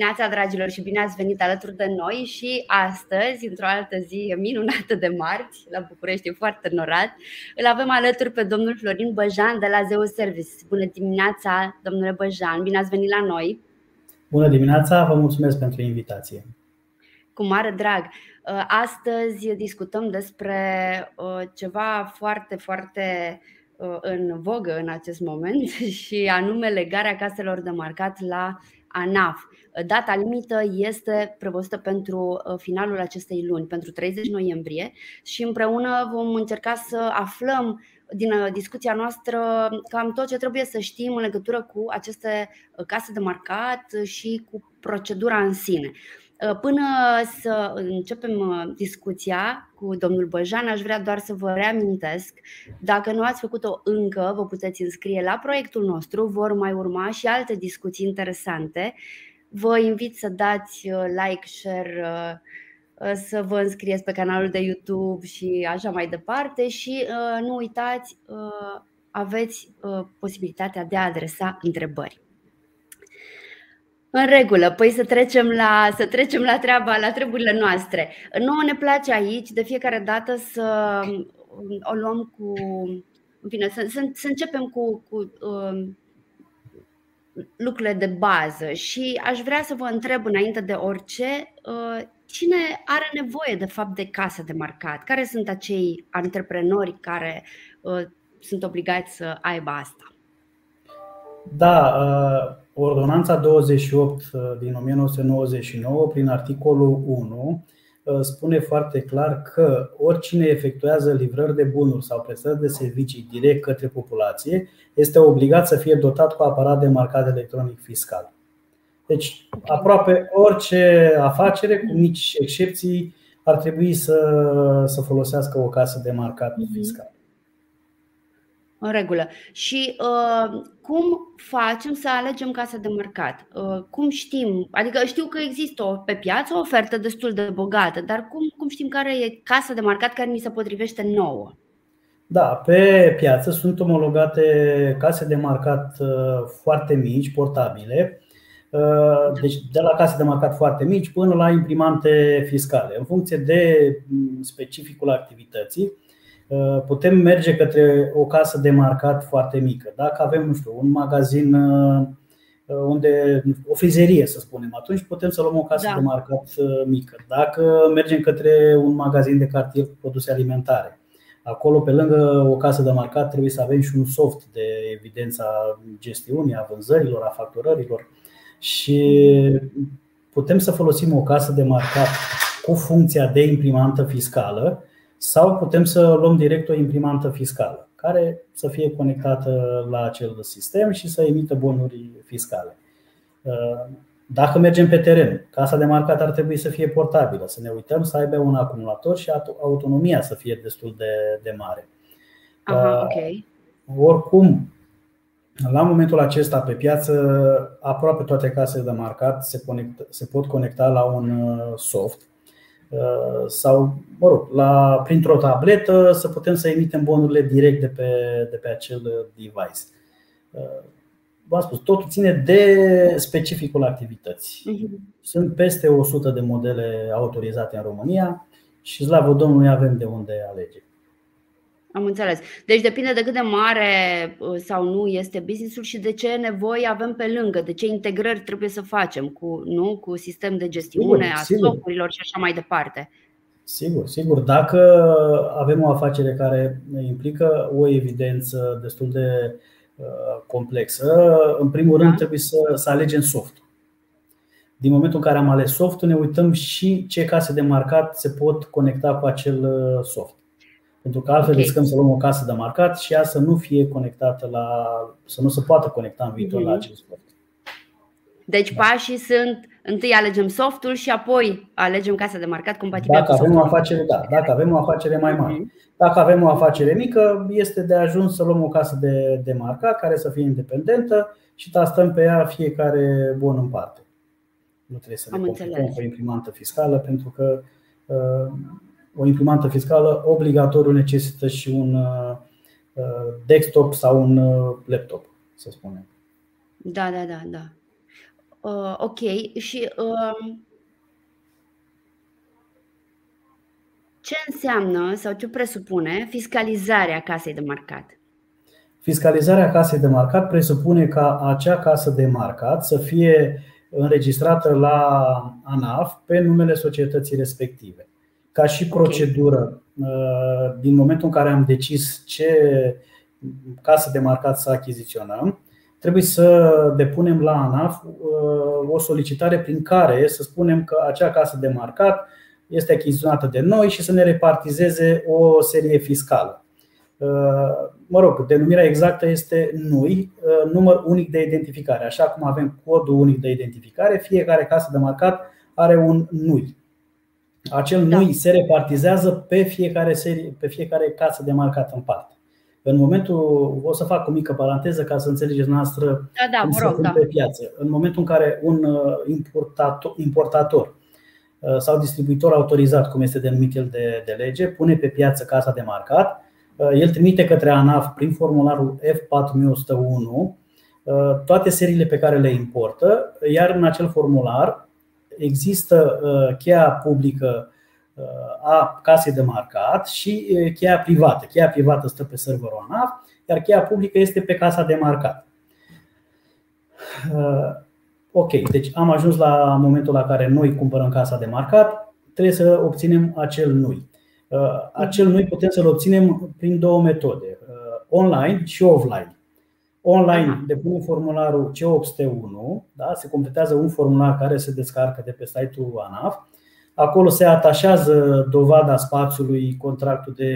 Bună dimineața, dragilor, și bine ați venit alături de noi și astăzi, într-o altă zi minunată de marți, la București e foarte norat, îl avem alături pe domnul Florin Băjan de la Zeu Service. Bună dimineața, domnule Băjan, bine ați venit la noi! Bună dimineața, vă mulțumesc pentru invitație! Cu mare drag! Astăzi discutăm despre uh, ceva foarte, foarte uh, în vogă în acest moment și anume legarea caselor de marcat la ANAF. Data limită este prevăzută pentru uh, finalul acestei luni, pentru 30 noiembrie și împreună vom încerca să aflăm din uh, discuția noastră cam tot ce trebuie să știm în legătură cu aceste uh, case de marcat și cu procedura în sine. Până să începem discuția cu domnul Băjan, aș vrea doar să vă reamintesc, dacă nu ați făcut-o încă, vă puteți înscrie la proiectul nostru, vor mai urma și alte discuții interesante. Vă invit să dați uh, like, share, uh, uh, să vă înscrieți pe canalul de YouTube și așa mai departe și nu uitați, aveți posibilitatea de a adresa întrebări. În regulă, păi să trecem la, să trecem la treaba, la treburile noastre. Nouă ne place aici de fiecare dată să um, o luăm cu. În fine, să, să, să începem cu, cu uh, lucrurile de bază și aș vrea să vă întreb înainte de orice uh, cine are nevoie de fapt de casă de marcat? Care sunt acei antreprenori care uh, sunt obligați să aibă asta? Da, uh, Ordonanța 28 uh, din 1999, prin articolul 1, uh, spune foarte clar că oricine efectuează livrări de bunuri sau prestări de servicii direct către populație este obligat să fie dotat cu aparat de marcat electronic fiscal. Deci, aproape orice afacere, cu mici excepții, ar trebui să, să folosească o casă de marcat mhm. fiscal. În regulă. Și uh, cum facem să alegem casa de marcat? Uh, cum știm? Adică știu că există o, pe piață o ofertă destul de bogată, dar cum, cum știm care e casa de marcat care mi se potrivește nouă? Da, pe piață sunt omologate case de marcat uh, foarte mici, portabile. Uh, deci de la case de marcat foarte mici până la imprimante fiscale, în funcție de mm, specificul activității Uh, putem merge către o casă de marcat foarte mică. Dacă avem, nu știu, un magazin uh, unde o frizerie, să spunem, atunci putem să luăm o casă da. de marcat uh, mică. Dacă mergem către un magazin de cartier cu produse alimentare, acolo pe lângă o casă de marcat trebuie să avem și un soft de evidența gestiunii, a vânzărilor, a facturărilor și putem să folosim o casă de marcat cu funcția de imprimantă fiscală sau putem să luăm direct o imprimantă fiscală care să fie conectată la acel sistem și să emită bonuri fiscale. Dacă mergem pe teren, casa de marcat ar trebui să fie portabilă, să ne uităm să aibă un acumulator și autonomia să fie destul de, de mare. Aha, okay. Oricum, la momentul acesta pe piață, aproape toate casele de marcat se, conect, se pot conecta la un uh, soft Uh, sau, mă rog, la, printr-o tabletă să putem să emitem bonurile direct de pe, de pe acel device. Uh, v-am spus, totul ține de specificul activității. Mhm. Sunt peste 100 de modele autorizate în România și, slavă Domnului, avem de unde alege. Am înțeles. Deci depinde de cât de mare uh, sau nu este businessul și de ce nevoie avem pe lângă, de ce integrări trebuie să facem cu, nu, cu sistem de gestiune sigur, a stocurilor și așa mai departe. Sigur, sigur. Dacă avem o afacere care implică o evidență destul de uh, complexă, în primul rând da. trebuie să, să alegem soft. Din momentul în care am ales softul, ne uităm și ce case de marcat se pot conecta cu acel uh, soft. Pentru că altfel okay. riscăm să luăm o casă de marcat și ea să nu fie conectată la. să nu se poată conecta în viitor mm-hmm. la mhm. acest soft. Deci da. pașii sunt întâi alegem softul și apoi alegem casa de marcat compatibilă dacă avem o afacere, da, dacă avem o afacere mai mare. Mhm. Dacă avem o afacere mică, este de ajuns să luăm o casă de, de marcat care să fie independentă și tastăm pe ea fiecare bun în parte. Nu trebuie să ne complicăm cu o imprimantă fiscală pentru că uh, o imprimantă fiscală obligatoriu necesită și un uh, uh, desktop sau un uh, laptop, să spunem. Da, da, da, da. Uh, ok. Și uh, ce înseamnă sau ce presupune fiscalizarea casei de marcat? Fiscalizarea casei de marcat presupune ca acea casă de marcat să fie înregistrată la ANAF pe numele societății respective. Ca și procedură, uh, din momentul în care am decis ce casă de marcat să achiziționăm, trebuie să depunem la ANAF uh, o solicitare prin care să spunem că acea casă de marcat este achiziționată de noi și să ne repartizeze o serie fiscală. Uh, mă rog, denumirea exactă este NUI, uh, număr unic de identificare. Așa cum avem codul unic de identificare, fiecare casă de marcat are un NUI. Acel da. NUI se repartizează pe fiecare, serie, pe fiecare casă de marcat în parte. În momentul, o să fac o mică paranteză ca să înțelegeți noastră da, da, cum rog, se da. pe piață. În momentul în care un uh, importator, importator sau distribuitor autorizat, cum este denumit el de, de lege, pune pe piață casa de marcat, Uh, el trimite către ANAF prin formularul F4101 uh, toate seriile pe care le importă, iar în acel formular există uh, cheia publică a casei de marcat și cheia privată. Cheia privată stă pe serverul ANAF, iar cheia publică este pe casa de marcat. Ok, deci am ajuns la momentul la care noi cumpărăm casa de marcat, trebuie să obținem acel NUI. Uh, acel noi putem să-l obținem prin două metode, uh, online și offline. Online depunem formularul C801, da? se completează un formular care se descarcă de pe site-ul ANAF. Acolo se atașează dovada spațiului, contractul de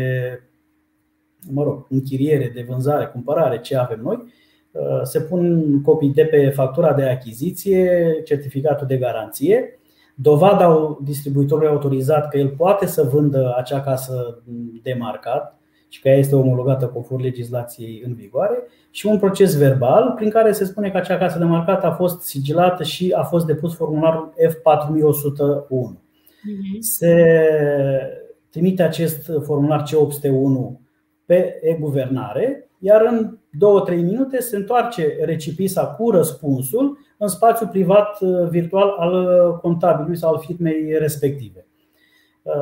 mă rog, închiriere, de vânzare, cumpărare, ce avem noi. Uh, se pun copii de pe factura de achiziție, certificatul de garanție dovada distribuitorului autorizat că el poate să vândă acea casă de marcat și că ea este omologată conform legislației în vigoare și un proces verbal prin care se spune că acea casă de marcat a fost sigilată și a fost depus formularul F4101. Mhm. Se trimite acest formular C801 pe e-guvernare, iar în 2-3 minute se întoarce recipisa cu răspunsul în spațiul privat uh, virtual al uh, contabilului sau al firmei respective. Uh,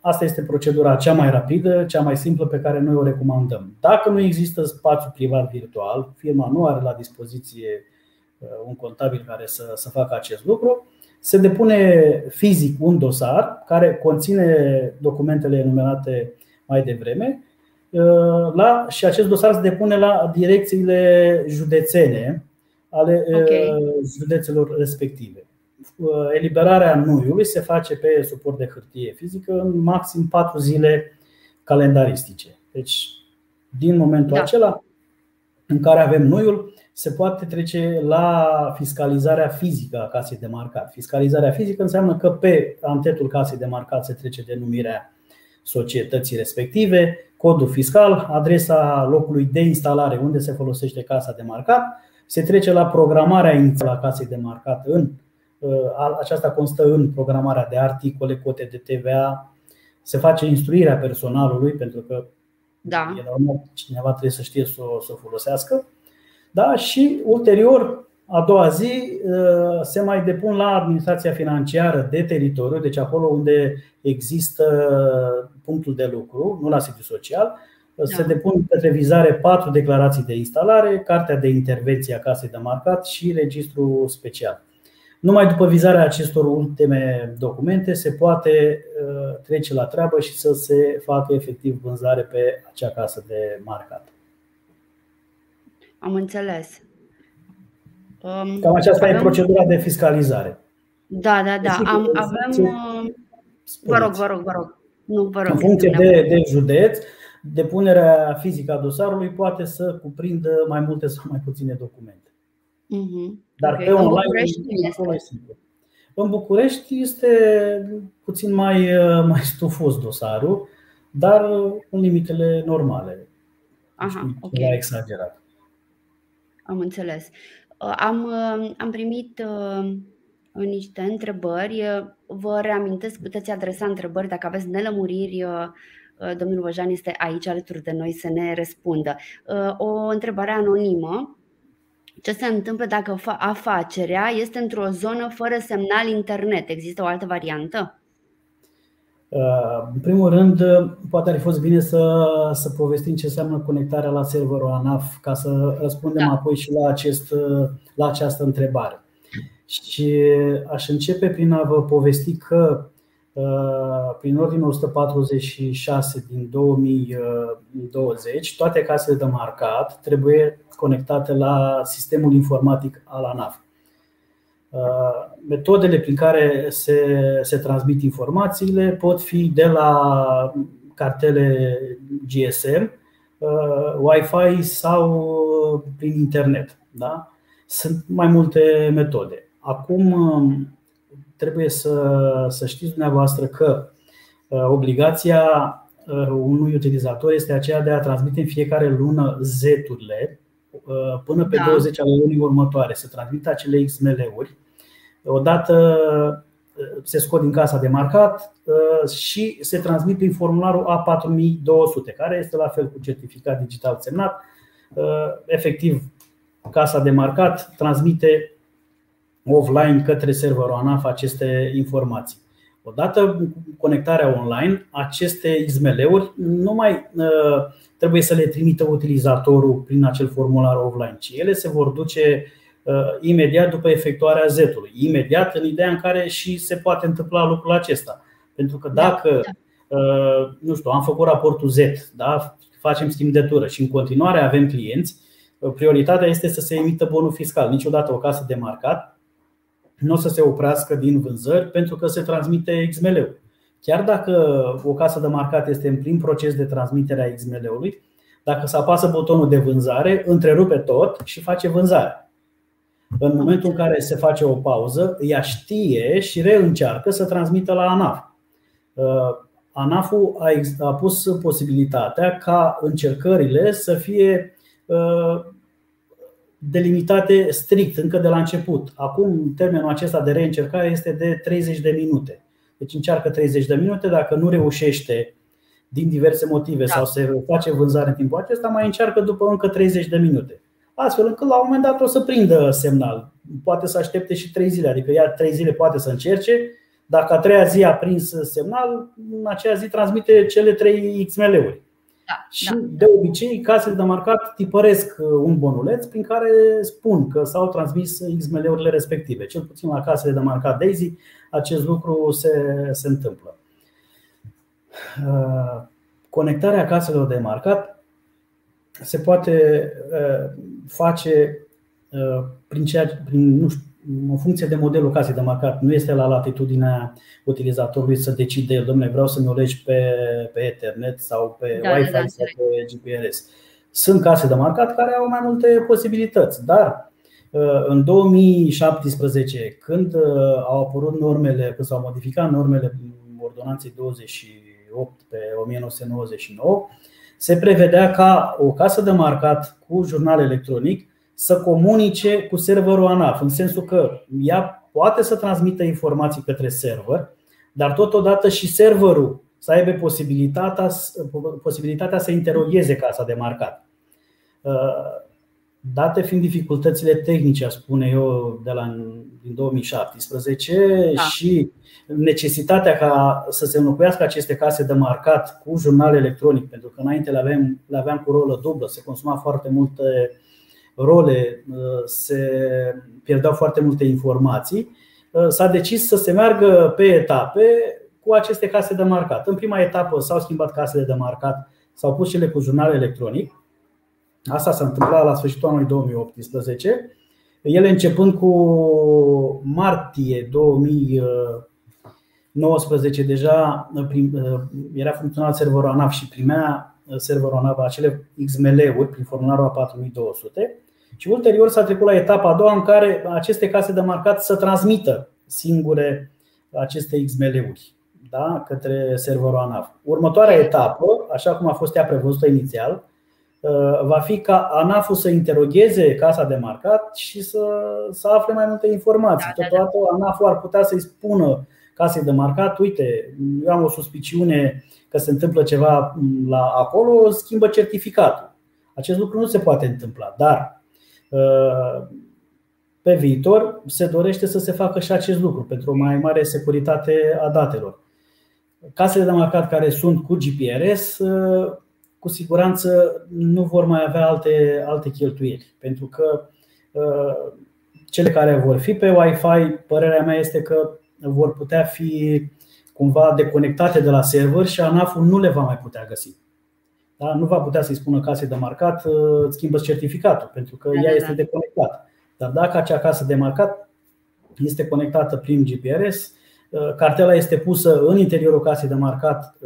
asta este procedura cea mai rapidă, cea mai simplă pe care noi o recomandăm. Dacă nu există spațiu privat virtual, firma nu are la dispoziție un contabil care să, să facă acest lucru, se depune fizic un dosar care conține documentele enumerate mai devreme la, și acest dosar se depune la direcțiile județene ale okay. județelor respective. Eliberarea nuiului se face pe suport de hârtie fizică în maxim 4 zile calendaristice. Deci, din momentul da. acela în care avem nuiul, se poate trece la fiscalizarea fizică a casei de marcat. Fiscalizarea fizică înseamnă că pe antetul casei de marcat se trece denumirea societății respective, codul fiscal, adresa locului de instalare unde se folosește casa de marcat se trece la programarea inițială a casei de marcat. În, uh, aceasta constă în programarea de articole, cote de TVA, se face instruirea personalului, pentru că da. e normal, cineva trebuie să știe să o, să o folosească. Da? Și ulterior, a doua zi, uh, se mai depun la administrația financiară de teritoriu, deci acolo unde există punctul de lucru, nu la sediu social, da. Se depun către vizare patru declarații de instalare, cartea de intervenție a casei de marcat și registru special. Numai după vizarea acestor ultime documente se poate uh, trece la treabă și să se facă efectiv vânzare pe acea casă de marcat. Am înțeles. Um, Cam aceasta avem... e procedura de fiscalizare. Da, da, da. Am, avem. Uh, vă rog, vă rog, vă rog. Nu, vă rog. În funcție de, de județ, depunerea fizică a dosarului poate să cuprindă mai multe sau mai puține documente. Uh-huh. Dar okay. pe online acolo e simplu. În București este puțin mai, mai stufos dosarul, dar în limitele normale. Aha, ok. exagerat. Am înțeles. Uh, am, uh, am primit uh, niște întrebări. Vă reamintesc, puteți adresa întrebări dacă aveți nelămuriri Uh, domnul Văjan este aici alături de noi să ne răspundă. Uh, o întrebare anonimă ce se întâmplă dacă afacerea este într-o zonă fără semnal internet? Există o altă variantă? Uh, în primul rând, poate ar fi fost bine să, să povestim ce înseamnă conectarea la serverul ANAF ca să răspundem da. apoi și la, acest, la această întrebare. Și aș începe prin a vă povesti că uh, prin ordine 146 din 2020, toate casele de marcat trebuie conectate la sistemul informatic al ANAF. Uh, metodele prin care se, se transmit informațiile pot fi de la cartele GSM, uh, Wi-Fi sau prin internet. Da? Sunt mai multe metode. Acum trebuie să, să știți dumneavoastră că uh, obligația unui utilizator este aceea de a transmite în fiecare lună Z-urile Uh, până pe da. 20 ale lunii următoare să transmită acele XML-uri. Odată uh, se scot din casa de marcat uh, și se transmit prin formularul A4200, care este la fel cu certificat digital semnat. Efectiv, casa de marcat transmite offline către serverul ANAF aceste informații. Odată cu conectarea online, aceste XML-uri nu mai trebuie să le trimită utilizatorul prin acel formular offline, ci ele se vor duce uh, imediat după efectuarea Z-ului. Imediat în ideea în care și se poate întâmpla lucrul acesta. Pentru că dacă, da, da. Uh, nu știu, am făcut raportul Z, da? facem schimb de tură și în continuare avem clienți, uh, prioritatea este să se emită bonul fiscal. Niciodată o casă de marcat nu o să se oprească din vânzări pentru că se transmite XML-ul. Chiar dacă o casă de marcat este în plin proces de transmitere a XML-ului, dacă se apasă butonul de vânzare, întrerupe tot și face vânzare. În momentul în care se face o pauză, ea știe și reîncearcă să transmită la ANAF. Uh, ANAF-ul a pus posibilitatea ca încercările să fie uh, delimitate strict încă de la început. Acum termenul acesta de reîncercare este de 30 de minute. Deci încearcă 30 de minute, dacă nu reușește din diverse motive da. sau se face vânzare în timpul acesta, mai încearcă după încă 30 de minute. Astfel încât la un moment dat o să prindă semnal. Poate să aștepte și 3 zile, adică ea 3 zile poate să încerce. Dacă a treia zi a prins semnal, în aceea zi transmite cele 3 XML-uri. Da, și da. de obicei, casele de marcat tipăresc uh, un bonuleț prin care spun că s-au transmis XML-urile respective. Cel puțin la casele de marcat Daisy, acest lucru se, se întâmplă. Uh, conectarea caselor de marcat se poate uh, face prin, ceea, prin nu știu, în funcție de modelul casei de marcat, nu este la latitudinea utilizatorului să decide el, domnule, vreau să-mi o legi pe, pe Ethernet sau pe da, Wi-Fi da, da, sau pe GPRS. Sunt case de marcat care au mai multe posibilități, dar uh, în 2017, când uh, au apărut normele, când s-au modificat normele ordonanței 28 pe 1999, se prevedea ca o casă de marcat cu jurnal electronic să comunice cu serverul ANAF, în sensul că ea poate să transmită informații către server, dar totodată și serverul să aibă posibilitatea, posibilitatea să interogheze casa de marcat. Uh, date fiind dificultățile tehnice, spune eu, de la, din 2017 da. și necesitatea ca să se înlocuiască aceste case de marcat cu jurnal electronic, pentru că înainte le aveam, le aveam cu rolă dublă, se consuma foarte multe role, uh, se pierdeau foarte multe informații, uh, s-a decis să se meargă pe etape cu aceste case de marcat. În prima etapă s-au schimbat casele de marcat, s-au pus cele cu jurnal electronic. Asta s-a întâmplat la sfârșitul anului 2018. Ele începând cu martie 2019 deja uh, era funcțional serverul ANAF și primea serverul ANAV acele XML-uri prin formularul A4200 și ulterior s-a trecut la etapa a doua în care aceste case de marcat să transmită singure aceste XML-uri da? către serverul ANAF. Următoarea etapă, așa cum a fost ea prevăzută inițial, uh, va fi ca ANAF-ul să interogheze casa de marcat și să, să afle mai multe informații. Da, da, da. Totodată ANAF-ul ar putea să-i spună casei de marcat, uite, eu am o suspiciune că se întâmplă ceva la acolo, schimbă certificatul. Acest lucru nu se poate întâmpla, dar Pe viitor se dorește să se facă și acest lucru pentru o mai mare securitate a datelor. Casele de marcat care sunt cu GPRS cu siguranță nu vor mai avea alte, alte cheltuieli, pentru că cele care vor fi pe Wi-Fi, părerea mea este că vor putea fi cumva deconectate de la server și ANAF-ul nu le va mai putea găsi. Da? Nu va putea să-i spună casei de marcat, îți schimbă certificatul, pentru că da, ea da, este da. deconectată. Dar dacă acea casă de marcat este conectată prin GPRS, cartela este pusă în interiorul casei de marcat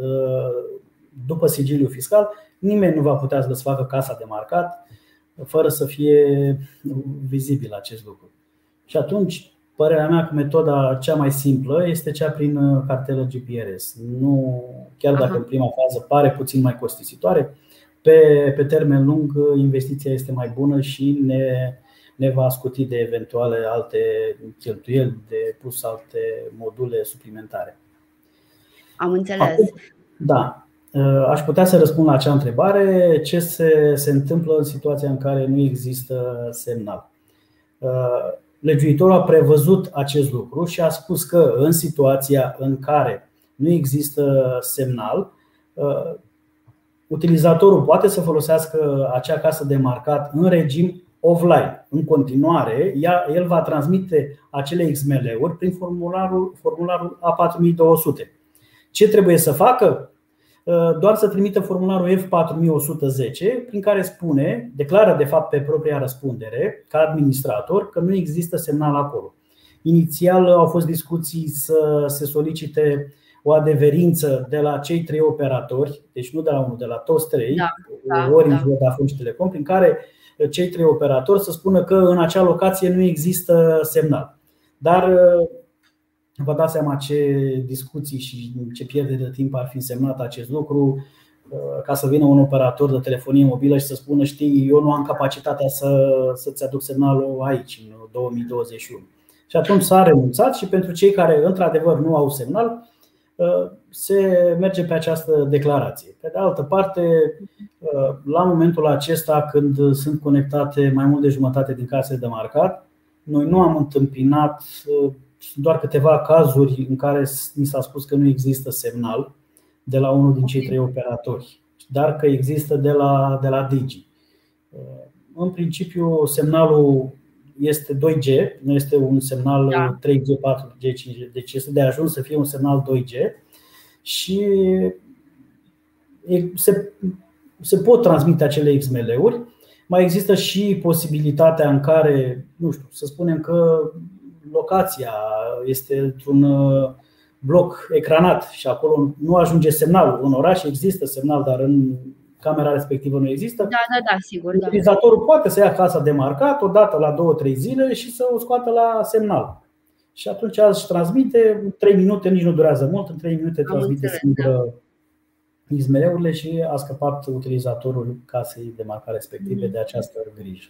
după sigiliu fiscal, nimeni nu va putea să facă casa de marcat fără să fie vizibil acest lucru. Și atunci, părerea mea că metoda cea mai simplă este cea prin uh, cartelă GPRS. Nu, chiar dacă Aha. în prima fază pare puțin mai costisitoare, pe, pe termen lung uh, investiția este mai bună și ne, ne va scuti de eventuale alte cheltuieli, de pus alte module suplimentare. Am înțeles. Acum, da. Uh, aș putea să răspund la acea întrebare. Ce se, se întâmplă în situația în care nu există semnal? Legiuitorul a prevăzut acest lucru și a spus că în situația în care nu există semnal, uh, utilizatorul poate să folosească acea casă de marcat în regim offline. În continuare, el va transmite acele XML-uri prin formularul, formularul A4200. Ce trebuie să facă? Uh, doar să trimită formularul F4110 prin care spune, declară de fapt pe propria răspundere ca administrator că nu există semnal acolo. Inițial au fost discuții să se solicite o adeverință de la cei trei operatori, deci nu de la unul, de la toți trei, da, da, Orange, da. Vodafone și Telecom, prin care cei trei operatori să spună că în acea locație nu există semnal. Dar uh, Vă dați seama ce discuții și ce pierdere de timp ar fi însemnat acest lucru uh, ca să vină un operator de telefonie mobilă și să spună știi, eu nu am capacitatea să, să-ți aduc semnalul aici, în 2021. Și atunci s-a renunțat și pentru cei care într-adevăr nu au semnal, uh, se merge pe această declarație. Pe de altă parte, uh, la momentul acesta, când sunt conectate mai mult de jumătate din case de marcat, noi nu am întâmpinat sunt doar câteva cazuri în care mi s-a spus că nu există semnal de la unul din cei trei operatori, dar că există de la, de la Digi. În principiu, semnalul este 2G, nu este un semnal da. 3G, 4G, 5G, deci este de ajuns să fie un semnal 2G și se, se pot transmite acele XML-uri. Mai există și posibilitatea în care, nu știu, să spunem că locația este într-un uh, bloc ecranat și acolo nu ajunge semnalul. În oraș există semnal, dar în camera respectivă nu există. Da, da, da, sigur. Da. Utilizatorul da. poate să ia casa de marcat o dată la 2-3 zile și să o scoată la semnal. Și atunci își transmite 3 minute, nici nu durează mult, în 3 minute Am transmite singură da. XML-urile și a scăpat utilizatorul casei de marcat respective mm-hmm. de această grijă.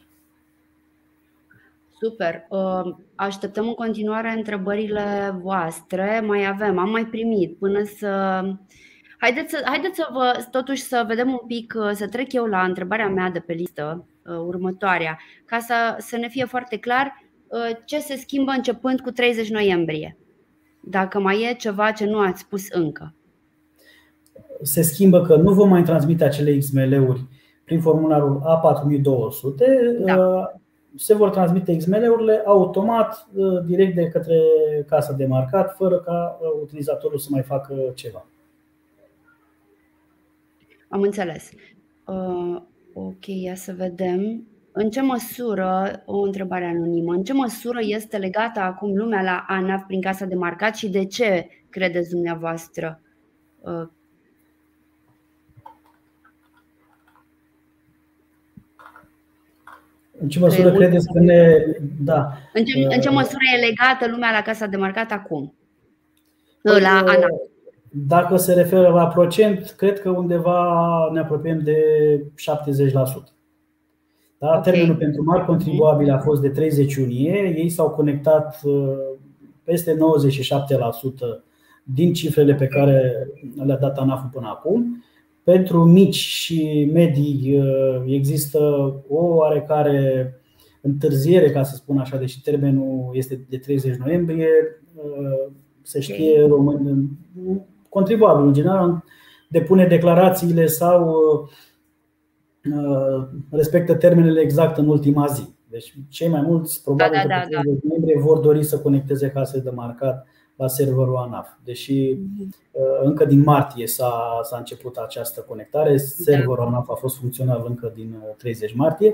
Super. Uh, așteptăm în continuare întrebările voastre. Mai avem, am mai primit până să. Haideți să, haideți să vă, totuși să vedem un pic, uh, să trec eu la întrebarea mea de pe listă, uh, următoarea, ca să, să ne fie foarte clar ce se schimbă începând cu 30 noiembrie. Dacă mai e ceva ce nu ați spus încă. Se schimbă că nu vom mai transmite acele XML-uri prin formularul A4200. Da se vor transmite XML-urile automat, uh, direct de către casa de marcat, fără ca uh, utilizatorul să mai facă ceva. Am înțeles. Uh, ok, ia să vedem. În ce măsură, o întrebare anonimă, în ce măsură este legată acum lumea la ANAF prin casa de marcat și de ce credeți dumneavoastră uh, În ce măsură credeți că ne. Da. În ce, în ce uh, măsură e legată lumea la casa de marcat acum? Păi, la uh, ANA. Dacă se referă la procent, cred că undeva ne apropiem de 70%. Da? Okay. Termenul pentru mari contribuabili a fost de 30 iunie. Ei s-au conectat uh, peste 97% din cifrele pe care le-a dat ANAF până acum. Pentru mici și medii uh, există o oarecare întârziere, ca să spun așa, deși termenul este de 30 noiembrie, se știe român, contribuabil în general depune declarațiile sau respectă termenele exact în ultima zi. Deci cei mai mulți, probabil da, da, da, da. membri, vor dori să conecteze case de marcat la serverul ANAF. Deși mhm. încă din martie s-a, s-a început această conectare, da. serverul ANAF a fost funcțional încă din 30 martie.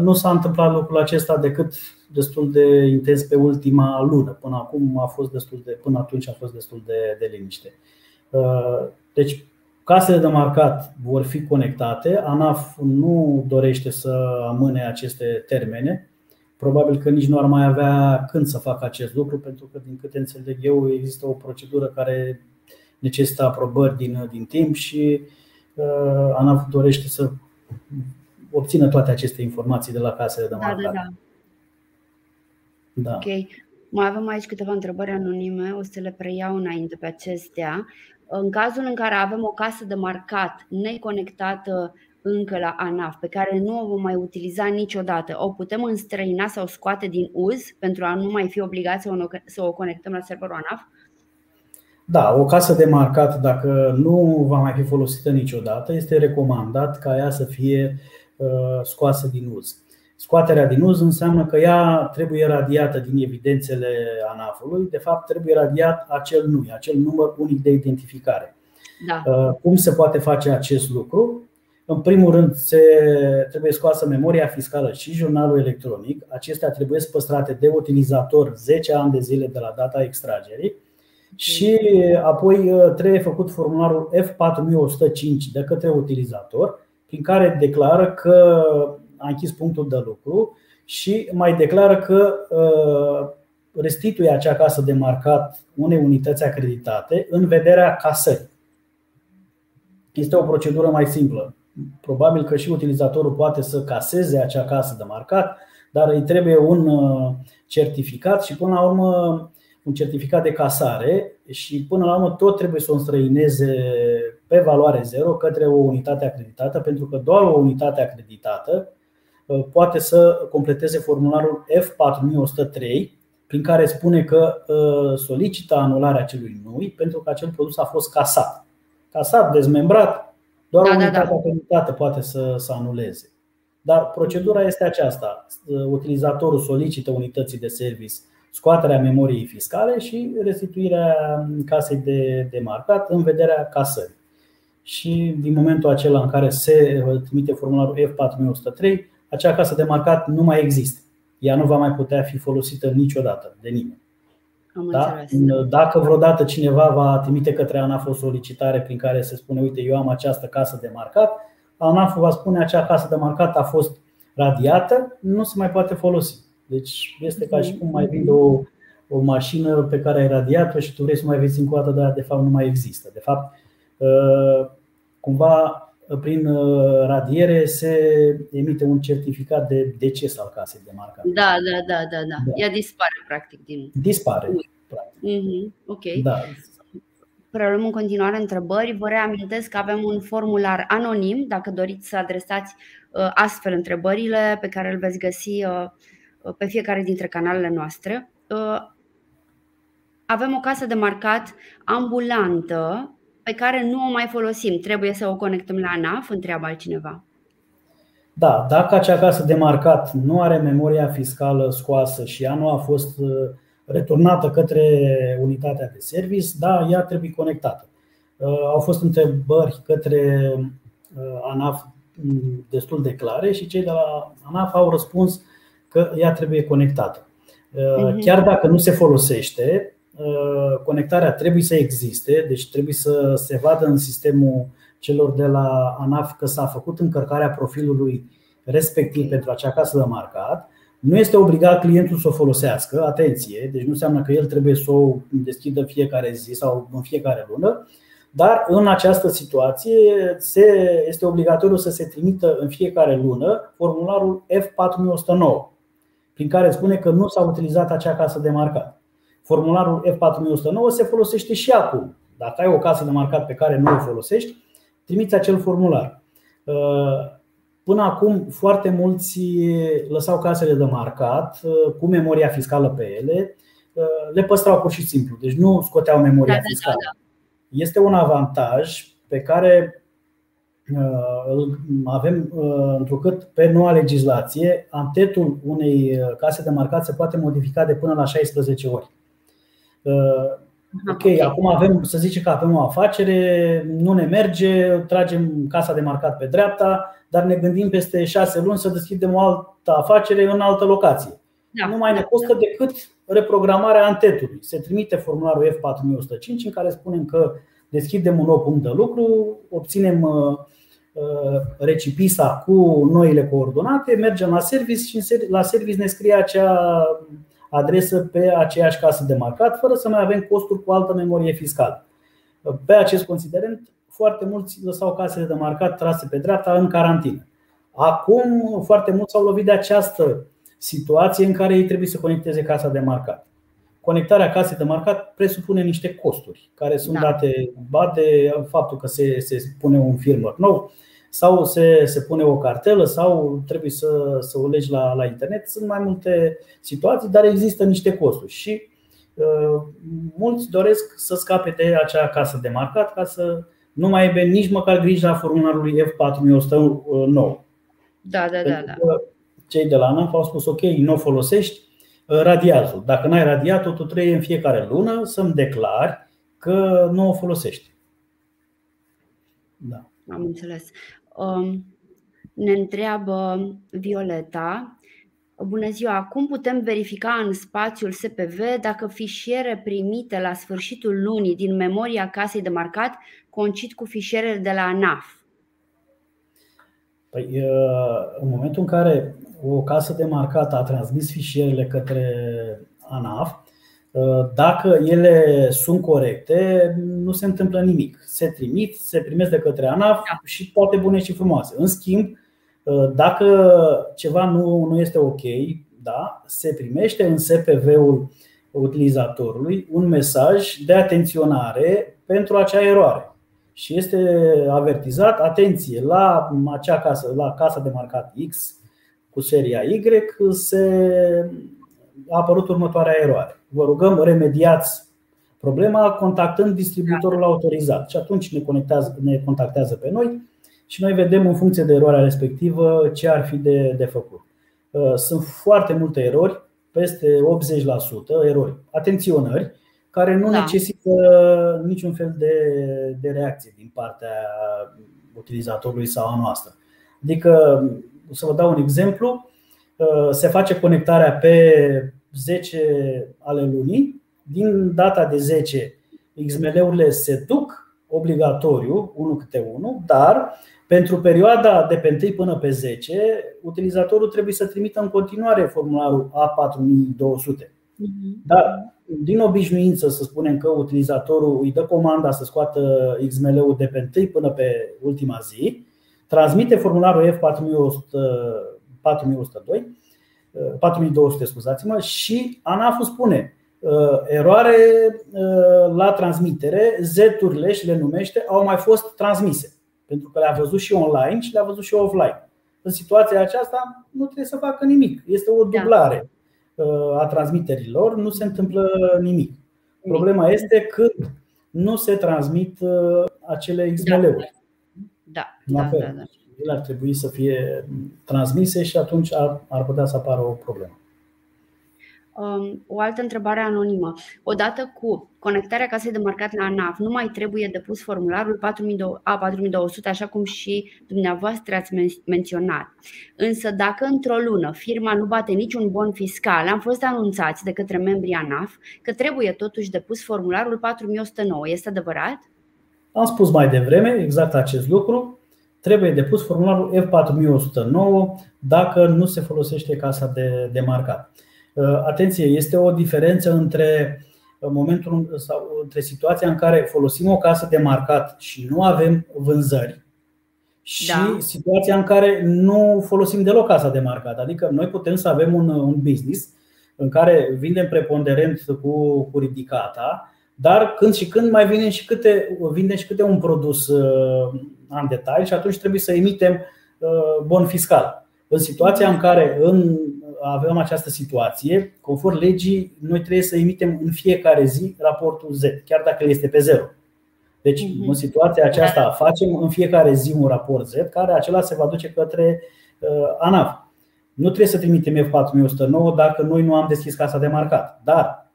Nu s-a întâmplat lucrul acesta decât destul de intens pe ultima lună. Până acum a fost destul de, până atunci a fost destul de, de liniște. Deci Casele de marcat vor fi conectate. ANAF nu dorește să amâne aceste termene. Probabil că nici nu ar mai avea când să facă acest lucru, pentru că, din câte înțeleg eu, există o procedură care necesită aprobări din, din timp și uh, ANAF dorește să obțină toate aceste informații de la casele de marcat. Da, da, da. da. Ok. Mai avem aici câteva întrebări anonime, o să le preiau înainte pe acestea. În cazul în care avem o casă de marcat neconectată încă la ANAF, pe care nu o vom mai utiliza niciodată, o putem înstrăina sau scoate din uz pentru a nu mai fi obligați să o conectăm la serverul ANAF? Da, o casă de marcat, dacă nu va mai fi folosită niciodată, este recomandat ca ea să fie uh, scoasă din uz. Scoaterea din uz înseamnă că ea trebuie radiată din evidențele ANAF-ului, de fapt trebuie radiat acel NUI, acel număr unic de identificare. Da. Uh, cum se poate face acest lucru? În primul rând, se trebuie scoasă memoria fiscală și jurnalul electronic. Acestea trebuie păstrate de utilizator 10 ani de zile de la data extragerii și apoi uh, trebuie făcut formularul F4105 de către utilizator, prin care declară că a închis punctul de lucru și mai declară că uh, restituie acea casă de marcat unei unități acreditate în vederea casării. Este o procedură mai simplă. Probabil că și utilizatorul poate să caseze acea casă de marcat, dar îi trebuie un uh, certificat și până la urmă un certificat de casare și până la urmă tot trebuie să o înstrăineze pe valoare zero către o unitate acreditată, pentru că doar o unitate acreditată Uh, poate să completeze formularul F4103 prin care spune că uh, solicită anularea acelui NUI pentru că acel produs a fost casat. Casat, dezmembrat, doar da, o unitate da, da. acreditată poate să, să anuleze. Dar procedura este aceasta. Uh, utilizatorul solicită unității de service scoaterea memoriei fiscale și restituirea casei de, de marcat în vederea casării. Și din momentul acela în care se trimite formularul F4103, acea casă de marcat nu mai există. Ea nu va mai putea fi folosită niciodată de nimeni. Da? Dacă vreodată cineva va trimite către ANAF o solicitare prin care se spune Uite, eu am această casă de marcat, ANAF va spune acea casă de marcat a fost radiată, nu se mai poate folosi. Deci este ca și cum mai vinde o, o mașină pe care ai radiat-o și tu vrei să mai vezi încă o dată, dar de fapt nu mai există. De fapt, ă, cumva prin uh, radiere se emite un certificat de deces al casei de marcat. Da, da, da, da, da. da. Ea dispare practic din. Dispare. Practic. Mm-hmm. Ok. Da. Preluăm în continuare întrebări. Vă reamintesc că avem un formular anonim, dacă doriți să adresați uh, astfel întrebările pe care îl veți găsi uh, pe fiecare dintre canalele noastre. Avem o casă de marcat ambulantă pe care nu o mai folosim. Trebuie să o conectăm la ANAF? Întreabă altcineva. Da, dacă acea casă de marcat nu are memoria fiscală scoasă și ea nu a fost uh, returnată către unitatea de service, da, ea trebuie conectată. Uh, au fost întrebări către uh, ANAF mm, destul de clare și cei de la ANAF au răspuns că ea trebuie conectată. Mhm. Chiar dacă nu se folosește, Uh, conectarea trebuie să existe, deci trebuie să se vadă în sistemul celor de la ANAF că s-a făcut încărcarea profilului respectiv pentru acea casă de marcat. Nu este obligat clientul să o folosească, atenție, deci nu înseamnă că el trebuie să o deschidă fiecare zi sau în fiecare lună, dar în această situație se, este obligatoriu să se trimită în fiecare lună formularul F4109, prin care spune că nu s-a utilizat acea casă de marcat. Formularul F4109 se folosește și acum. Dacă ai o casă de marcat pe care nu o folosești, trimiți acel formular. Uh, Până acum, foarte mulți lăsau casele de marcat cu memoria fiscală pe ele, le păstrau pur și simplu, deci nu scoteau memoria da, fiscală. Da, da. Este un avantaj pe care îl avem întrucât pe noua legislație, antetul unei case de marcat se poate modifica de până la 16 ori. Ok, acum avem, să zicem că avem o afacere, nu ne merge, tragem casa de marcat pe dreapta, dar ne gândim peste șase luni să deschidem o altă afacere în altă locație. Da. Nu mai ne costă decât reprogramarea antetului. Se trimite formularul F4105 în care spunem că deschidem un nou punct de lucru, obținem uh, uh, recipisa cu noile coordonate, mergem la service și la service ne scrie acea adresă pe aceeași casă de marcat, fără să mai avem costuri cu altă memorie fiscală. Pe acest considerent, foarte mulți lăsau casele de marcat trase pe dreapta în carantină. Acum, foarte mulți s-au lovit de această situație în care ei trebuie să conecteze casa de marcat. Conectarea casei de marcat presupune niște costuri care sunt da. date ba de faptul că se, se pune un firmware nou, sau se, se pune o cartelă sau trebuie să, să o legi la, la internet. Sunt mai multe situații, dar există niște costuri și uh, mulți doresc să scape de acea casă de marcat ca să nu mai aibă nici măcar grija formularului F4109. Da, da, da, da. Cei de la ANAF au spus ok, nu o folosești, uh, radiazul. Dacă n-ai radiat-o, tu trebuie în fiecare lună să-mi declari că nu o folosești. Da. Am înțeles. Um, ne întreabă Violeta. Bună ziua! Cum putem verifica în spațiul SPV dacă fișiere primite la sfârșitul lunii din memoria casei de marcat concit cu fișierele de la ANAF? Păi, în momentul în care o casă de marcat a transmis fișierele către ANAF, dacă ele sunt corecte, nu se întâmplă nimic. Se trimit, se primesc de către ANAF da. și toate bune și frumoase. În schimb, dacă ceva nu, nu este ok, da, se primește în SPV-ul utilizatorului un mesaj de atenționare pentru acea eroare. Și este avertizat, atenție, la acea casă, la casa de marcat X cu seria Y se a apărut următoarea eroare. Vă rugăm, remediați problema contactând distribuitorul autorizat. Și atunci ne, conectează, ne contactează pe noi și noi vedem în funcție de eroarea respectivă ce ar fi de, de făcut. Uh, sunt foarte multe erori, peste 80% erori, atenționări, care nu da. necesită niciun fel de, de reacție din partea utilizatorului sau a noastră. Adică, să vă dau un exemplu, Uh, se face conectarea pe 10 ale lunii. Din data de 10, XML-urile se duc obligatoriu, unul câte unul, dar pentru perioada de pe 1 până pe 10, utilizatorul trebuie să trimită în continuare formularul A4200. Mhm. Dar, din obișnuință, să spunem că utilizatorul îi dă comanda să scoată XML-ul de pe 1 până pe ultima zi, transmite formularul F4100 4102, 4200, uh, scuzați-mă, și ANAF spune uh, eroare uh, la transmitere, Z-urile și le numește au mai fost transmise, pentru că le-a văzut și online și le-a văzut și offline. În situația aceasta nu trebuie să facă nimic, este o da. dublare a transmiterilor, nu se întâmplă nimic. Problema este când nu se transmit acele XML-uri. Da, da, da, da ele ar trebui să fie transmise și atunci ar, ar putea să apară o problemă. Um, o altă întrebare anonimă. Odată cu conectarea casei de marcat la ANAF, nu mai trebuie depus formularul A4200, așa cum și dumneavoastră ați menționat. Însă, dacă într-o lună firma nu bate niciun bon fiscal, am fost anunțați de către membrii ANAF că trebuie totuși depus formularul 4109. Este adevărat? Am spus mai devreme exact acest lucru trebuie depus formularul F4109 dacă nu se folosește casa de, de marcat. Uh, atenție, este o diferență între uh, momentul sau între situația în care folosim o casă de marcat și nu avem vânzări și da. situația în care nu folosim deloc casa de marcat. Adică noi putem să avem un, un business în care vindem preponderent cu, cu ridicata, dar când și când mai vine și câte, vinde și câte un produs uh, în detaliu și atunci trebuie să emitem bon fiscal. În situația în care în, avem această situație, conform legii, noi trebuie să emitem în fiecare zi raportul Z, chiar dacă el este pe zero. Deci, mm-hmm. în situația aceasta, facem în fiecare zi un raport Z, care acela se va duce către uh, ANAF. Nu trebuie să trimitem F4109 dacă noi nu am deschis casa de marcat. Dar,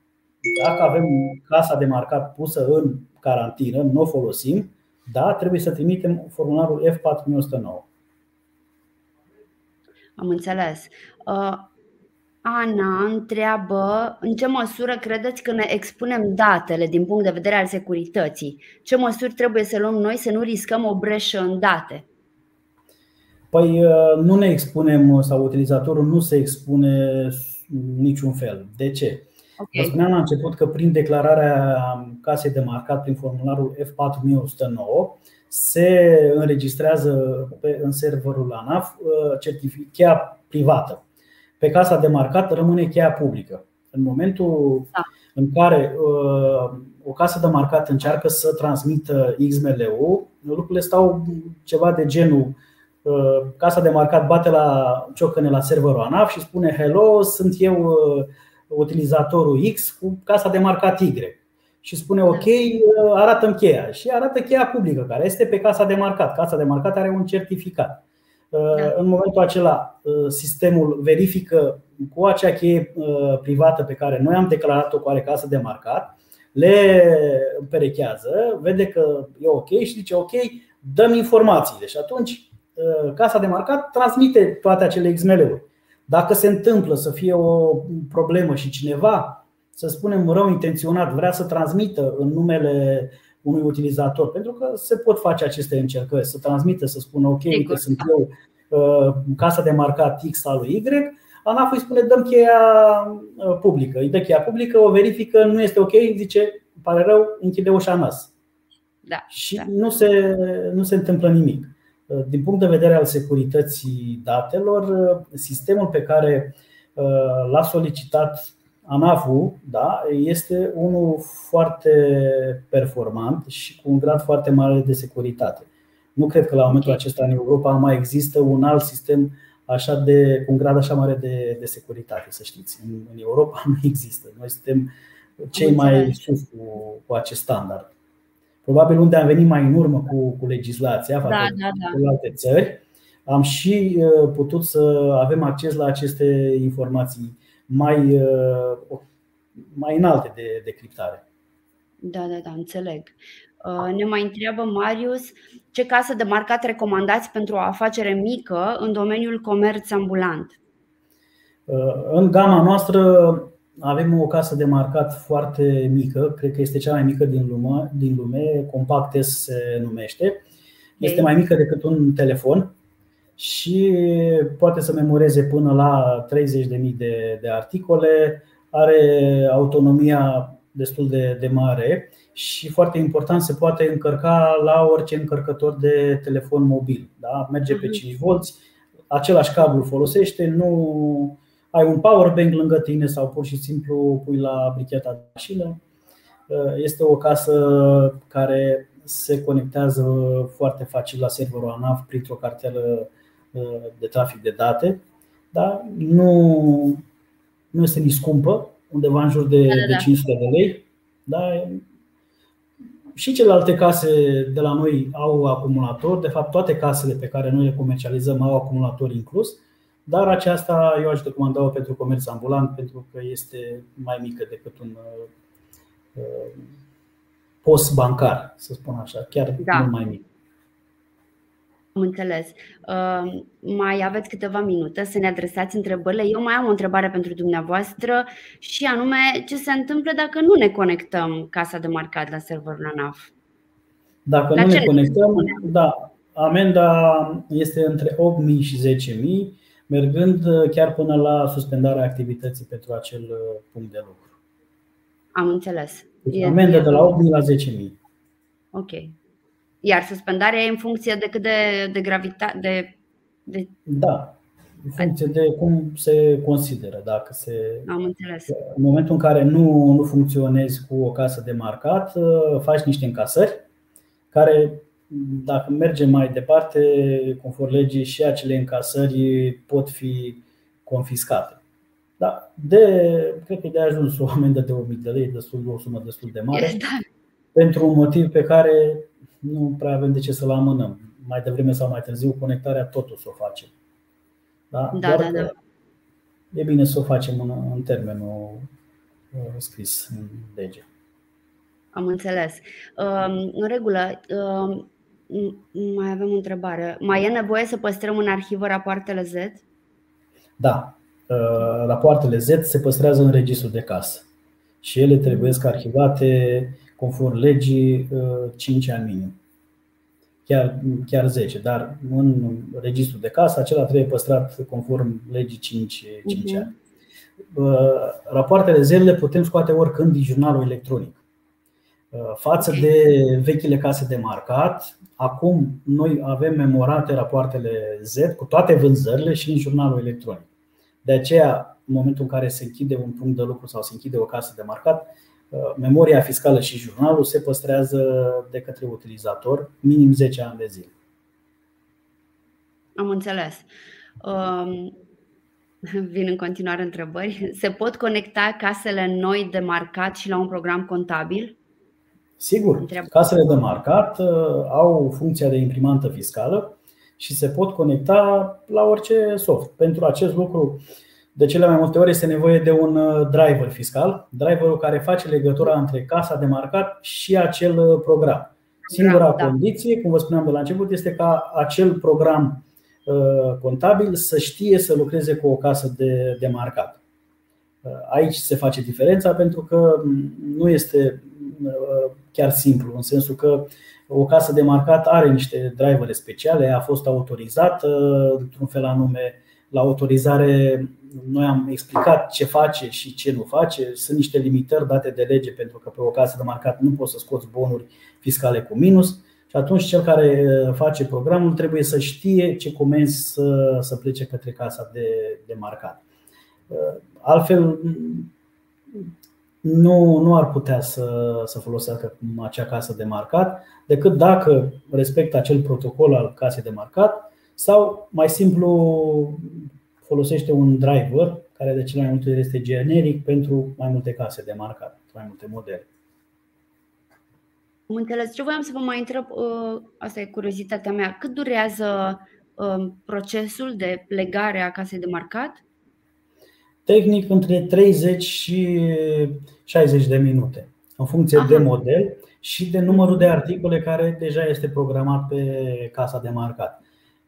dacă avem casa de marcat pusă în carantină, nu o folosim, da, trebuie să trimitem formularul F4109. Am înțeles. Uh, Ana întreabă în ce măsură credeți că ne expunem datele din punct de vedere al securității? Ce măsuri trebuie să luăm noi să nu riscăm o breșă în date? Păi uh, nu ne expunem sau utilizatorul nu se expune niciun fel. De ce? Okay. Vă spuneam la început că prin declararea casei de marcat prin formularul F4109 se înregistrează pe, în serverul ANAF uh, certificat privată. Pe casa de marcat rămâne cheia publică. În momentul da. în care uh, o casă de marcat încearcă să transmită XML-ul, lucrurile stau ceva de genul uh, Casa de marcat bate la ciocăne la serverul ANAF și spune Hello, sunt eu utilizatorul X cu casa de marcat Y și spune ok, arată cheia și arată cheia publică care este pe casa de marcat. Casa de marcat are un certificat. Da. În momentul acela, sistemul verifică cu acea cheie privată pe care noi am declarat-o cu are casă de marcat, le perechează, vede că e ok și zice ok, dăm informațiile. Și atunci casa de marcat transmite toate acele XML-uri. Dacă se întâmplă să fie o problemă și cineva, să spunem rău intenționat, vrea să transmită în numele unui utilizator, pentru că se pot face aceste încercări, să transmită, să spună ok, uite, sunt eu uh, casa de marcat X al lui Y, ANAF îi spune dăm cheia uh, publică, îi dă cheia publică, o verifică, nu este ok, zice, pare rău, închide ușa nas. Da, și da. Nu, se, nu se întâmplă nimic. Uh, din punct de vedere al securității datelor, sistemul pe care l-a solicitat ANAF-ul da, este unul foarte performant și cu un grad foarte mare de securitate. Nu cred că la momentul acesta în Europa mai există un alt sistem așa de, cu un grad așa mare de, de securitate, să știți. În, în Europa nu există. Noi suntem cei mai sus cu, cu acest standard. Probabil unde am venit mai în urmă cu, cu legislația față da, da, da. cu alte țări, am și uh, putut să avem acces la aceste informații mai, uh, mai înalte de, de criptare. Da, da, da, înțeleg. Uh, ne mai întreabă Marius ce casă de marcat recomandați pentru o afacere mică în domeniul comerț ambulant? Uh, în gama noastră avem o casă de marcat foarte mică, cred că este cea mai mică din lume, din lume Compactes se numește. Este mai mică decât un telefon și poate să memoreze până la 30.000 de, de articole, are autonomia destul de, de mare și foarte important se poate încărca la orice încărcător de telefon mobil. Da? Merge pe 5V, mhm. același cablu folosește, nu ai un powerbank lângă tine sau pur și simplu pui la bricheta de mașină. Este o casă care se conectează foarte facil la serverul ANAF printr-o cartelă de trafic de date, dar nu, nu este nici scumpă, undeva în jur de, da, da, da. de 500 de lei. Da? Și celelalte case de la noi au acumulator, de fapt toate casele pe care noi le comercializăm au acumulator inclus, dar aceasta eu aș recomanda-o pentru comerț ambulant pentru că este mai mică decât un uh, post bancar, să spun așa, chiar da. mult mai mic. Am înțeles. Uh, mai aveți câteva minute să ne adresați întrebările. Eu mai am o întrebare pentru dumneavoastră și anume ce se întâmplă dacă nu ne conectăm casa de marcat la serverul ANAF? Dacă la nu ne conectăm, da, amenda este între 8.000 și 10.000, mergând uh, chiar până la suspendarea activității pentru acel uh, punct de lucru. Am înțeles. Deci, amenda de la 8.000 la 10.000. Ok. Iar suspendarea e în funcție de cât de, de gravitate. De, de... Da, în funcție de cum se consideră. Dacă se, Am înțeles. În momentul în care nu, nu funcționezi cu o casă de marcat, uh, faci niște încasări care dacă mergem mai departe, conform legii, și acele încasări pot fi confiscate. Da, de, cred că de ajuns o amendă de 1000 de lei, destul, o sumă destul de mare, da. pentru un motiv pe care nu prea avem de ce să-l amânăm. Mai devreme sau mai târziu, conectarea totul să o facem. Da, da, da, da. E bine să o facem în, în termenul uh, scris în lege. Am înțeles. Um, în regulă, um, mai avem o întrebare. Mai e nevoie să păstrăm în arhivă rapoartele Z? Da. Uh, rapoartele Z se păstrează în registrul de casă și ele trebuie să arhivate conform legii 5 uh, ani minim. Chiar, chiar 10, dar în registrul de casă acela trebuie păstrat conform legii 5, 5 uh-huh. ani. Uh, rapoartele Z le putem scoate oricând din jurnalul electronic. Față de vechile case de marcat, acum noi avem memorate rapoartele Z cu toate vânzările și în jurnalul electronic. De aceea, în momentul în care se închide un punct de lucru sau se închide o casă de marcat, uh, memoria fiscală și jurnalul se păstrează de către utilizator minim 10 ani de zile. Am înțeles. Um, vin în continuare întrebări. Se pot conecta casele noi de marcat și la un program contabil? Sigur, casele de marcat uh, au funcția de imprimantă fiscală și se pot conecta la orice soft. Pentru acest lucru, de cele mai multe ori este nevoie de un uh, driver fiscal, driverul care face legătura între casa de marcat și acel uh, program. Singura da. condiție, cum vă spuneam de la început, este ca acel program contabil să știe să lucreze cu o casă de, de marcat. Aici se face diferența pentru că nu este chiar simplu, în sensul că o casă de marcat are niște drivere speciale, a fost autorizată într-un fel anume. La autorizare noi am explicat ce face și ce nu face. Sunt niște limitări date de lege pentru că pe o casă de marcat nu poți să scoți bonuri fiscale cu minus. Și atunci cel care face programul trebuie să știe ce comenzi să, să plece către casa de, de marcat. Altfel, nu, nu ar putea să, să folosească acea casă de marcat decât dacă respectă acel protocol al casei de marcat sau mai simplu folosește un driver care de cele mai multe ori este generic pentru mai multe case de marcat, mai multe modele. Am înțeles. Ce voiam să vă mai întreb, uh, asta e curiozitatea mea, cât durează uh, procesul de plegare a casei de marcat? Tehnic între 30 și 60 de minute, în funcție Aha. de model și de numărul de articole care deja este programat pe casa de marcat.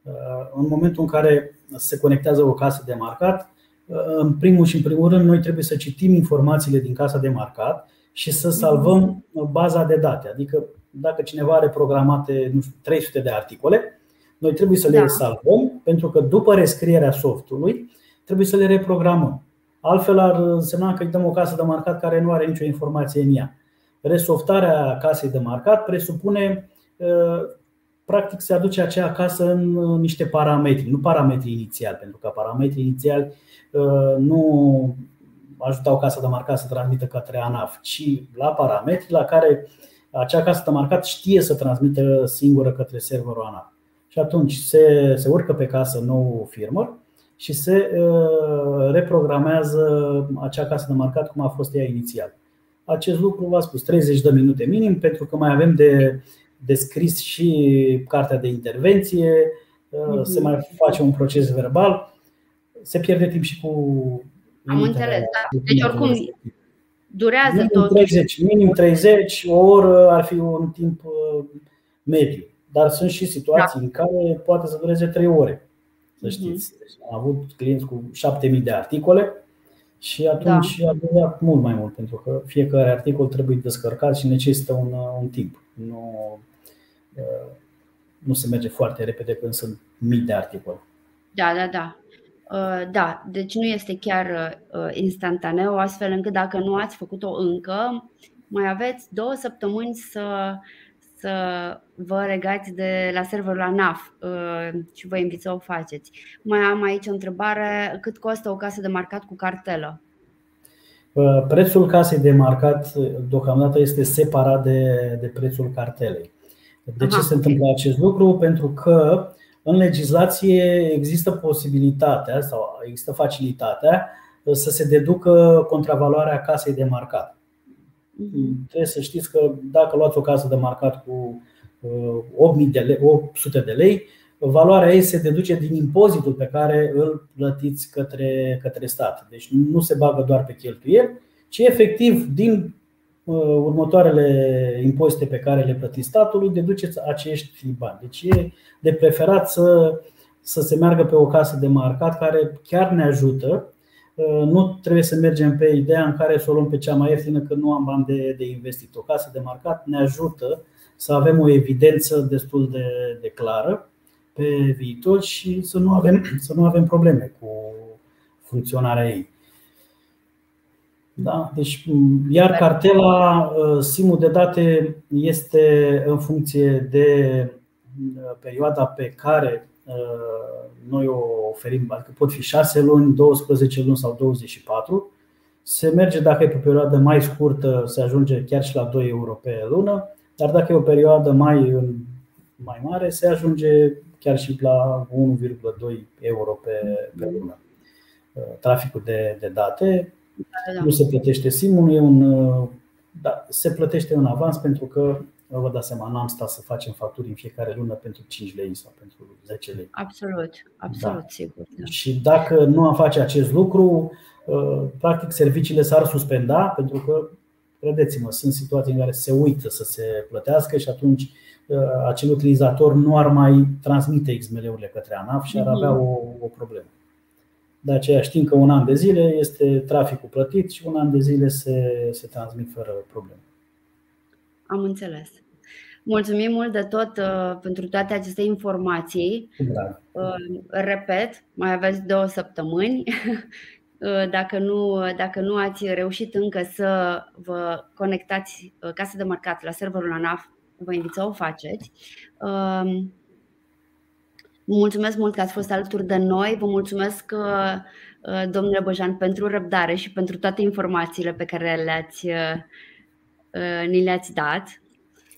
Uh, în momentul în care se conectează o casă de marcat, uh, în primul și în primul rând, noi trebuie să citim informațiile din casa de marcat și să salvăm baza de date. Adică, dacă cineva are programate nu știu, 300 de articole, noi trebuie să le da. salvăm, pentru că după rescrierea softului, trebuie să le reprogramăm. Altfel ar însemna că îi dăm o casă de marcat care nu are nicio informație în ea. Resoftarea casei de marcat presupune uh, practic se aduce acea casă în niște parametri, nu parametri inițiali, pentru că parametrii inițiali uh, nu ajutau casa de marcat să transmită către ANAF, ci la parametri la care acea casă de marcat știe să transmită singură către serverul ANAF. Și atunci se, se urcă pe casă nou firmware și se uh, reprogramează acea casă de marcat cum a fost ea inițial. Acest lucru, v-a spus, 30 de minute minim, pentru că mai avem de, de scris și cartea de intervenție, mm-hmm. se mai face un proces verbal, se pierde timp și cu. Am înțeles, da. Deci, oricum, durează minim tot. 30, minim 30, o oră ar fi un timp uh, mediu. Dar sunt și situații da. în care poate să dureze 3 ore să știți. Deci am avut clienți cu 7000 de articole și atunci da. a durat mult mai mult, pentru că fiecare articol trebuie descărcat și necesită un, un timp. Nu, uh, nu se merge foarte repede când sunt mii de articole. Da, da, da. Uh, da, deci nu este chiar uh, instantaneu, astfel încât dacă nu ați făcut-o încă, mai aveți două săptămâni să să vă regați de la serverul la NAF uh, și vă invit să o faceți. Mai am aici o întrebare, cât costă o casă de marcat cu cartelă? Uh, prețul casei de marcat deocamdată este separat de, de prețul cartelei. De ce Aha, se întâmplă okay. acest lucru? Pentru că în legislație există posibilitatea sau există facilitatea să se deducă contravaloarea casei de marcat. Mm-hmm. Trebuie să știți că dacă luați o casă de marcat cu 800 uh, de lei, 800 de lei valoarea ei se deduce din impozitul pe care îl plătiți către, către stat. Deci nu se bagă doar pe cheltuieli, ci efectiv din uh, următoarele impozite pe care le plătiți statului, deduceți acești bani. Deci e de preferat să, să se meargă pe o casă de marcat care chiar ne ajută. Uh, nu trebuie să mergem pe ideea în care să o luăm pe cea mai ieftină că nu am bani de, de investit. O casă de marcat ne ajută să avem o evidență destul de, de clară pe viitor și să nu avem, să nu avem probleme cu funcționarea ei. Da? Deci, iar cartela, uh, simul de date este în funcție de uh, perioada pe care uh, noi o oferim, adică pot fi 6 luni, 12 luni sau 24. Se merge dacă e pe o perioadă mai scurtă, se ajunge chiar și la 2 euro pe lună, dar dacă e o perioadă mai, mai mare, se ajunge chiar și la 1,2 euro pe, pe lună. Traficul de, de date da, da. nu se plătește simul, e un, da, se plătește în avans pentru că vă dați seama, n-am stat să facem facturi în fiecare lună pentru 5 lei sau pentru 10 lei. Absolut, absolut, da. sigur. Da. Și dacă nu am face acest lucru, uh, practic serviciile s-ar suspenda pentru că, credeți-mă, sunt situații în care se uită să se plătească și atunci uh, acel utilizator nu ar mai transmite XML-urile către ANAF și ar mhm. avea o, o problemă. De aceea știm că un an de zile este traficul plătit și un an de zile se, se transmit fără probleme. Am înțeles. Mulțumim mult de tot uh, pentru toate aceste informații. Da. Uh, repet, mai aveți două săptămâni. Uh, dacă nu, dacă nu ați reușit încă să vă conectați uh, casă de marcat la serverul ANAF, vă invit să o faceți. Uh, mulțumesc mult că ați fost alături de noi. Vă mulțumesc, uh, uh, domnule Băjan, pentru răbdare și pentru toate informațiile pe care le-ați, uh, ni le-ați dat.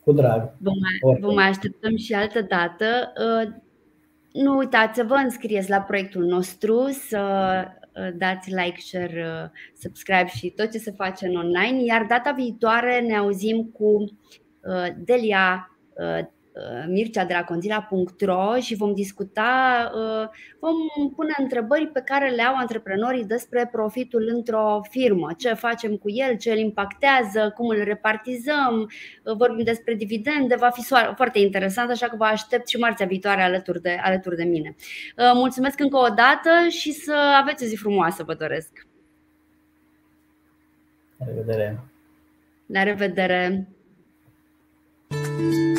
Cu drag. Vă mai, vă mai așteptăm și altă dată. Nu uitați să vă înscrieți la proiectul nostru, să dați like, share, subscribe și tot ce se face în online. Iar data viitoare ne auzim cu Delia Uh, Mircea de la Conzila.ro și vom discuta, uh, vom pune întrebări pe care le au antreprenorii despre profitul într-o firmă, ce facem cu el, ce îl impactează, cum îl repartizăm, uh, vorbim despre dividende, va fi foarte interesant, așa că vă aștept și marțea viitoare alături de, alături de mine. Mulțumesc încă o dată și să aveți o zi frumoasă, vă doresc! La revedere! La revedere! thank you